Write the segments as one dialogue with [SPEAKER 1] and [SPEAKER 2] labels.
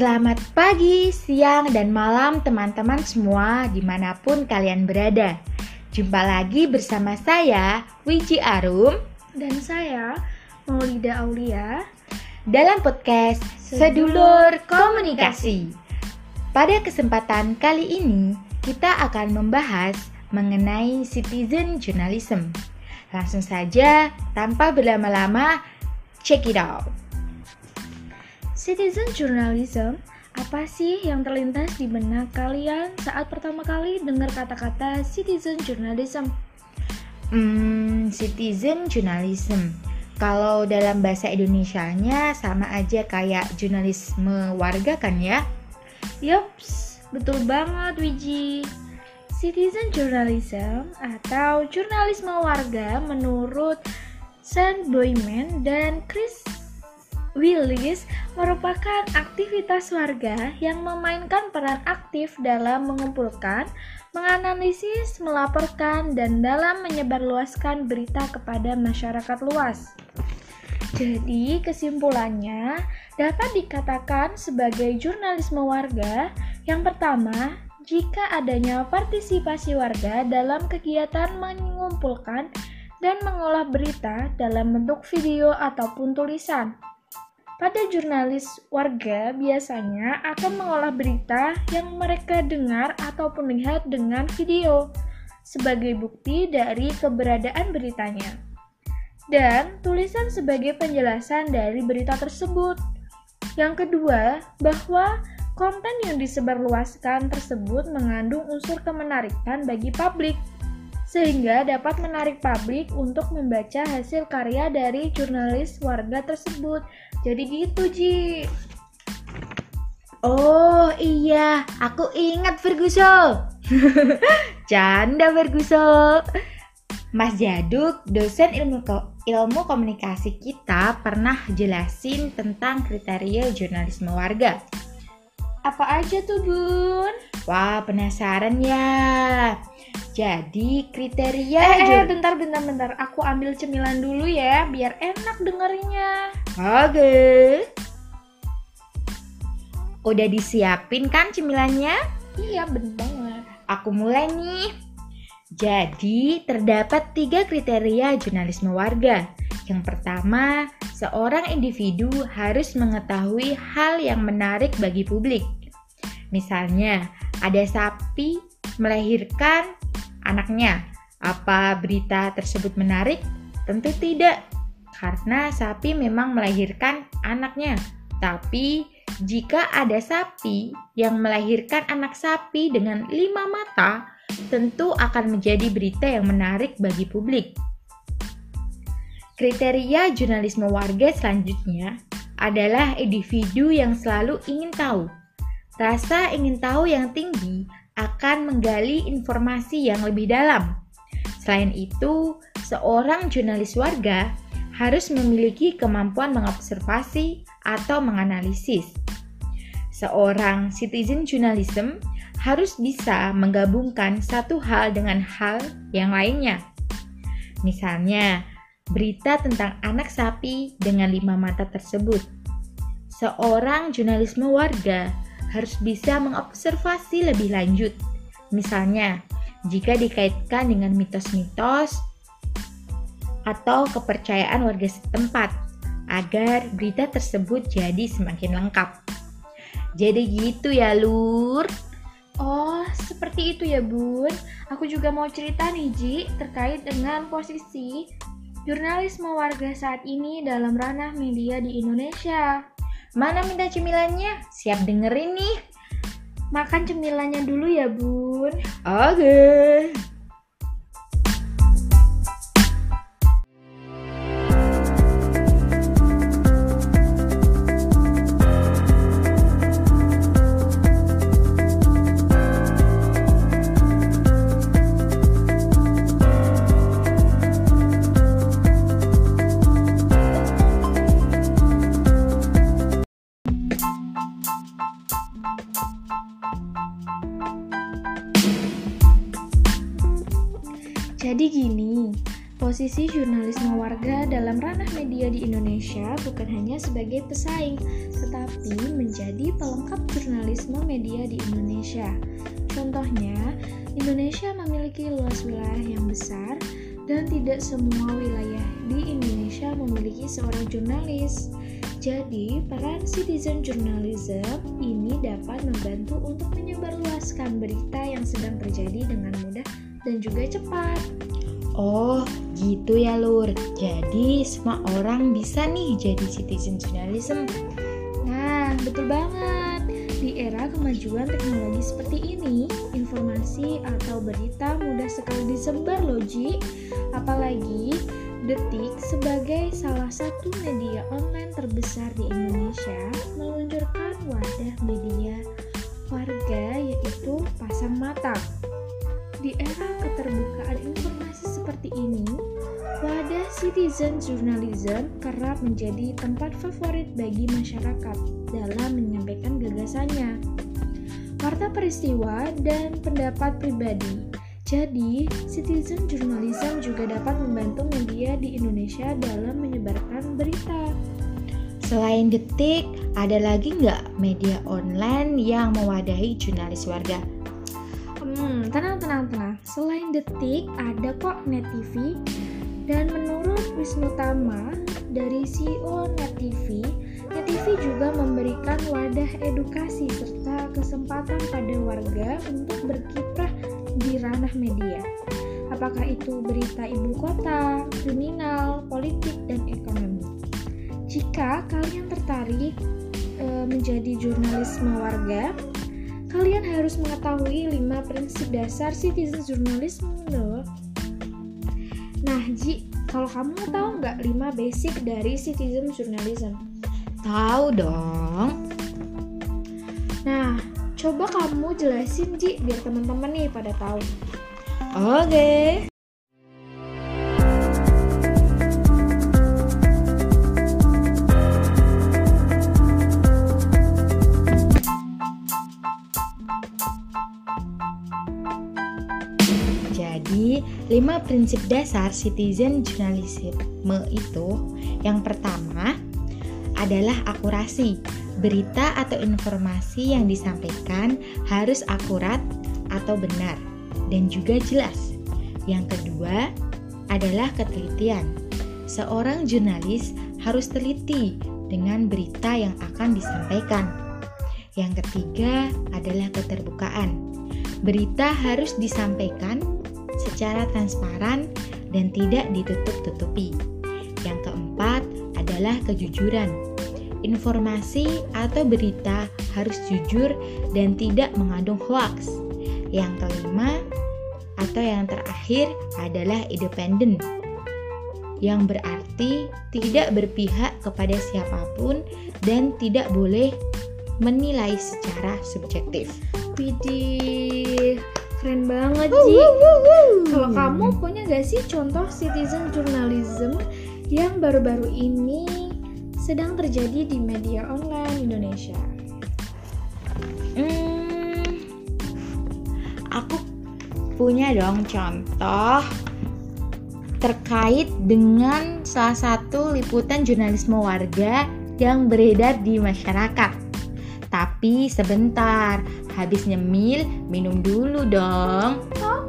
[SPEAKER 1] Selamat pagi, siang, dan malam teman-teman semua di mana pun kalian berada. Jumpa lagi bersama saya, Wiji Arum,
[SPEAKER 2] dan saya, Maulida Aulia,
[SPEAKER 1] dalam podcast Sedulur Komunikasi. Pada kesempatan kali ini, kita akan membahas mengenai citizen journalism. Langsung saja, tanpa berlama-lama, check it out.
[SPEAKER 2] Citizen journalism, apa sih yang terlintas di benak kalian saat pertama kali dengar kata-kata citizen journalism?
[SPEAKER 1] Hmm, citizen journalism. Kalau dalam bahasa Indonesianya sama aja kayak jurnalisme warga kan ya?
[SPEAKER 2] Yups, betul banget Wiji. Citizen journalism atau jurnalisme warga menurut Sam Boyman dan Chris Willis merupakan aktivitas warga yang memainkan peran aktif dalam mengumpulkan, menganalisis, melaporkan, dan dalam menyebarluaskan berita kepada masyarakat luas. Jadi, kesimpulannya dapat dikatakan sebagai jurnalisme warga yang pertama jika adanya partisipasi warga dalam kegiatan mengumpulkan dan mengolah berita dalam bentuk video ataupun tulisan. Pada jurnalis warga biasanya akan mengolah berita yang mereka dengar ataupun lihat dengan video sebagai bukti dari keberadaan beritanya. Dan tulisan sebagai penjelasan dari berita tersebut. Yang kedua, bahwa konten yang disebarluaskan tersebut mengandung unsur kemenarikan bagi publik, sehingga dapat menarik publik untuk membaca hasil karya dari jurnalis warga tersebut. Jadi gitu, Ji.
[SPEAKER 1] Oh iya, aku ingat Ferguson. Canda Ferguson. Mas Jaduk, dosen ilmu ko ilmu komunikasi kita pernah jelasin tentang kriteria jurnalisme warga.
[SPEAKER 2] Apa aja tuh, Bun?
[SPEAKER 1] Wah, penasaran ya. Jadi, kriteria
[SPEAKER 2] Eh, eh bentar, bentar, bentar. Aku ambil cemilan dulu ya, biar enak dengernya.
[SPEAKER 1] Oke. Udah disiapin kan cemilannya?
[SPEAKER 2] Iya, bener banget.
[SPEAKER 1] Aku mulai nih. Jadi, terdapat tiga kriteria jurnalisme warga. Yang pertama, seorang individu harus mengetahui hal yang menarik bagi publik. Misalnya, ada sapi melahirkan anaknya. Apa berita tersebut menarik? Tentu tidak, karena sapi memang melahirkan anaknya. Tapi, jika ada sapi yang melahirkan anak sapi dengan lima mata, tentu akan menjadi berita yang menarik bagi publik. Kriteria jurnalisme warga selanjutnya adalah individu yang selalu ingin tahu. Rasa ingin tahu yang tinggi akan menggali informasi yang lebih dalam. Selain itu, seorang jurnalis warga harus memiliki kemampuan mengobservasi atau menganalisis. Seorang citizen journalism harus bisa menggabungkan satu hal dengan hal yang lainnya. Misalnya, berita tentang anak sapi dengan lima mata tersebut. Seorang jurnalisme warga harus bisa mengobservasi lebih lanjut. Misalnya, jika dikaitkan dengan mitos-mitos atau kepercayaan warga setempat, agar berita tersebut jadi semakin lengkap. Jadi gitu ya, Lur.
[SPEAKER 2] Oh, seperti itu ya, Bun. Aku juga mau cerita nih, Ji, terkait dengan posisi jurnalisme warga saat ini dalam ranah media di Indonesia.
[SPEAKER 1] Mana minta cemilannya? Siap dengerin nih.
[SPEAKER 2] Makan cemilannya dulu ya, Bun.
[SPEAKER 1] Oke. Okay.
[SPEAKER 2] Posisi jurnalisme warga dalam ranah media di Indonesia bukan hanya sebagai pesaing, tetapi menjadi pelengkap jurnalisme media di Indonesia. Contohnya, Indonesia memiliki luas wilayah yang besar dan tidak semua wilayah di Indonesia memiliki seorang jurnalis. Jadi, peran citizen journalism ini dapat membantu untuk menyebarluaskan berita yang sedang terjadi dengan mudah dan juga cepat.
[SPEAKER 1] Oh, gitu ya Lur. Jadi semua orang bisa nih jadi citizen journalism.
[SPEAKER 2] Nah, betul banget. Di era kemajuan teknologi seperti ini, informasi atau berita mudah sekali disebar logi, apalagi Detik sebagai salah satu media online terbesar di Indonesia meluncurkan wadah media warga yaitu Pasang Mata. Di era keterbukaan informasi seperti ini, wadah citizen journalism kerap menjadi tempat favorit bagi masyarakat dalam menyampaikan gagasannya, warta peristiwa, dan pendapat pribadi. Jadi, citizen journalism juga dapat membantu media di Indonesia dalam menyebarkan berita.
[SPEAKER 1] Selain detik, ada lagi nggak media online yang mewadahi jurnalis warga?
[SPEAKER 2] Tenang, tenang, tenang. Selain Detik, ada kok Net TV. Dan menurut Wisnu Tama dari CEO Net TV, Net TV juga memberikan wadah edukasi serta kesempatan pada warga untuk berkiprah di ranah media. Apakah itu berita ibu kota, kriminal, politik, dan ekonomi. Jika kalian tertarik e, menjadi jurnalisme warga, Kalian harus mengetahui 5 prinsip dasar citizen journalism loh. Nah, Ji, kalau kamu tahu nggak 5 basic dari citizen journalism?
[SPEAKER 1] Tahu dong.
[SPEAKER 2] Nah, coba kamu jelasin Ji biar teman-teman nih pada tahu.
[SPEAKER 1] Oke. Okay. Jadi, lima prinsip dasar citizen journalism itu yang pertama adalah akurasi. Berita atau informasi yang disampaikan harus akurat atau benar dan juga jelas. Yang kedua adalah ketelitian. Seorang jurnalis harus teliti dengan berita yang akan disampaikan. Yang ketiga adalah keterbukaan. Berita harus disampaikan secara transparan dan tidak ditutup-tutupi. Yang keempat adalah kejujuran. Informasi atau berita harus jujur dan tidak mengandung hoaks. Yang kelima atau yang terakhir adalah independen yang berarti tidak berpihak kepada siapa pun dan tidak boleh menilai secara subjektif.
[SPEAKER 2] Widih, Keren banget Ji. Kalau kamu punya gak sih contoh citizen journalism yang baru-baru ini sedang terjadi di media online Indonesia?
[SPEAKER 1] Hmm, aku punya dong contoh terkait dengan salah satu liputan jurnalisme warga yang beredar di masyarakat. Tapi sebentar, habis nyemil, minum dulu dong.
[SPEAKER 2] Oke.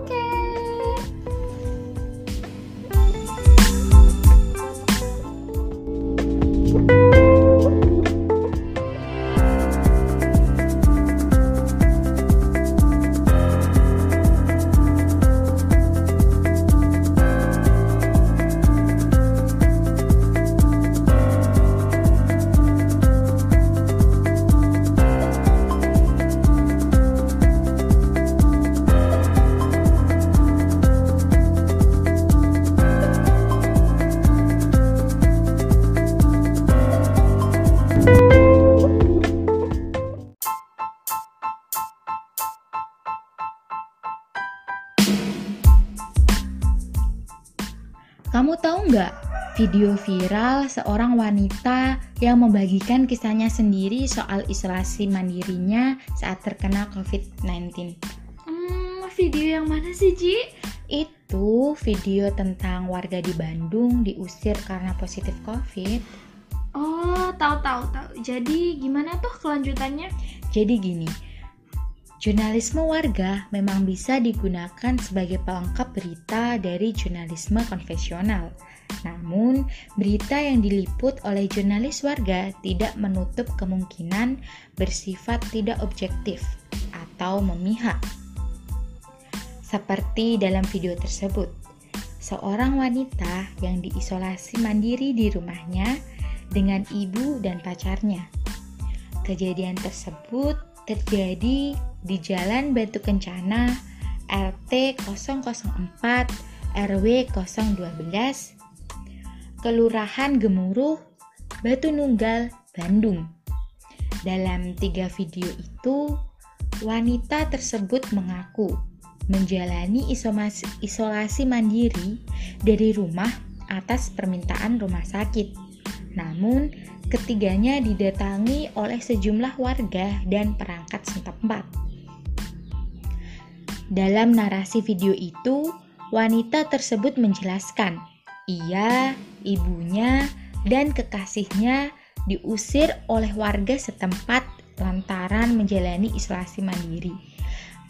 [SPEAKER 1] Seorang wanita yang membagikan kisahnya sendiri soal isolasi mandirinya saat terkena COVID-19?
[SPEAKER 2] Hmm, video yang mana sih, Ji?
[SPEAKER 1] Itu itu video tentang warga di Bandung diusir karena positif COVID.
[SPEAKER 2] Oh, tahu tahu tahu. Jadi gimana tuh kelanjutannya?
[SPEAKER 1] Jadi gini, jurnalisme warga memang bisa digunakan sebagai pelengkap berita dari jurnalisme konvensional. Namun, berita yang diliput oleh jurnalis warga tidak menutup kemungkinan bersifat tidak objektif atau memihak. Seperti dalam video tersebut, seorang wanita yang diisolasi mandiri di rumahnya dengan ibu dan pacarnya. Kejadian tersebut terjadi di Jalan Batu Kencana RT 004 RW 012 Kelurahan Gemuruh Batu Nunggal Bandung. Dalam tiga video itu, wanita tersebut mengaku menjalani isolasi, isolasi mandiri dari rumah atas permintaan rumah sakit. Namun, ketiganya didatangi oleh sejumlah warga dan perangkat setempat. Dalam narasi video itu, wanita tersebut menjelaskan, ia, ibunya, dan kekasihnya diusir oleh warga setempat lantaran menjalani isolasi mandiri.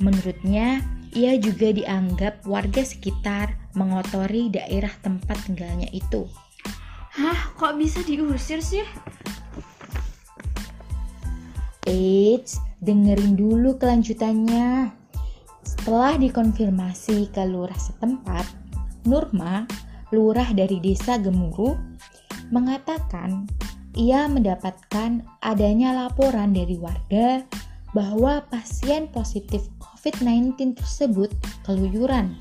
[SPEAKER 1] Menurutnya, ia juga dianggap warga sekitar mengotori daerah tempat tinggalnya itu.
[SPEAKER 2] Hah, kok bisa diusir sih?
[SPEAKER 1] Eits, dengerin dulu kelanjutannya. Setelah dikonfirmasi ke lurah setempat, Nurma, lurah dari desa Gemuruh, mengatakan ia mendapatkan adanya laporan dari warga bahwa pasien positif COVID-19 tersebut keluyuran.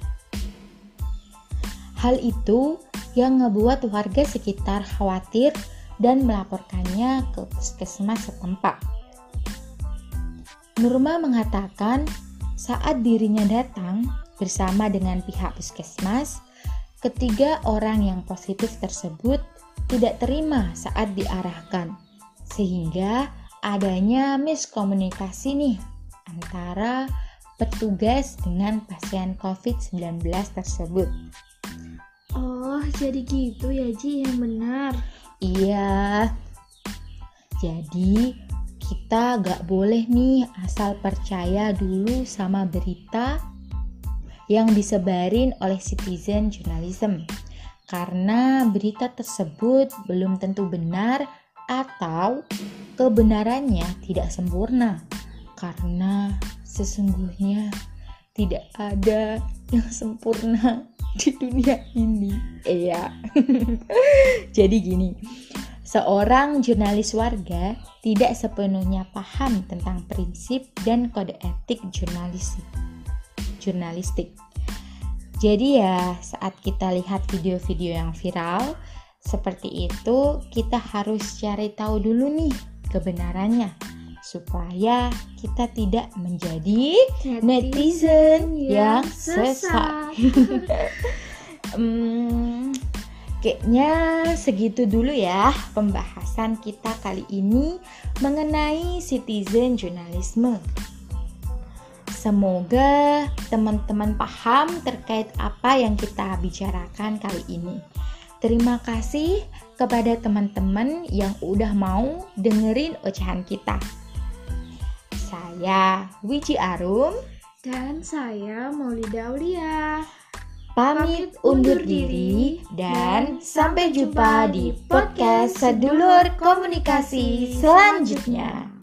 [SPEAKER 1] Hal itu yang ngebuat warga sekitar khawatir dan melaporkannya ke puskesmas setempat. Nurma mengatakan saat dirinya datang bersama dengan pihak puskesmas, ketiga orang yang positif tersebut tidak terima saat diarahkan, sehingga adanya miskomunikasi nih antara petugas dengan pasien COVID-19 tersebut.
[SPEAKER 2] Oh, jadi gitu ya Ji yang benar.
[SPEAKER 1] Iya. Jadi kita gak boleh nih asal percaya dulu sama berita yang disebarin oleh citizen journalism. Karena berita tersebut belum tentu benar atau kebenarannya tidak sempurna. Karena sesungguhnya tidak ada yang sempurna di dunia ini. Iya. Jadi gini, seorang jurnalis warga tidak sepenuhnya paham tentang prinsip dan kode etik jurnalistik. Jurnalistik. Jadi ya, saat kita lihat video-video yang viral seperti itu, kita harus cari tahu dulu nih kebenarannya supaya kita tidak menjadi netizen, netizen yang, yang sesat. hmm, kayaknya segitu dulu ya pembahasan kita kali ini mengenai citizen journalisme. Semoga teman-teman paham terkait apa yang kita bicarakan kali ini. Terima kasih kepada teman-teman yang udah mau dengerin ocehan kita. Saya Wiji Arum
[SPEAKER 2] dan saya Maulida Aulia.
[SPEAKER 1] Pamit undur diri dan sampai jumpa di podcast Sedulur Komunikasi selanjutnya.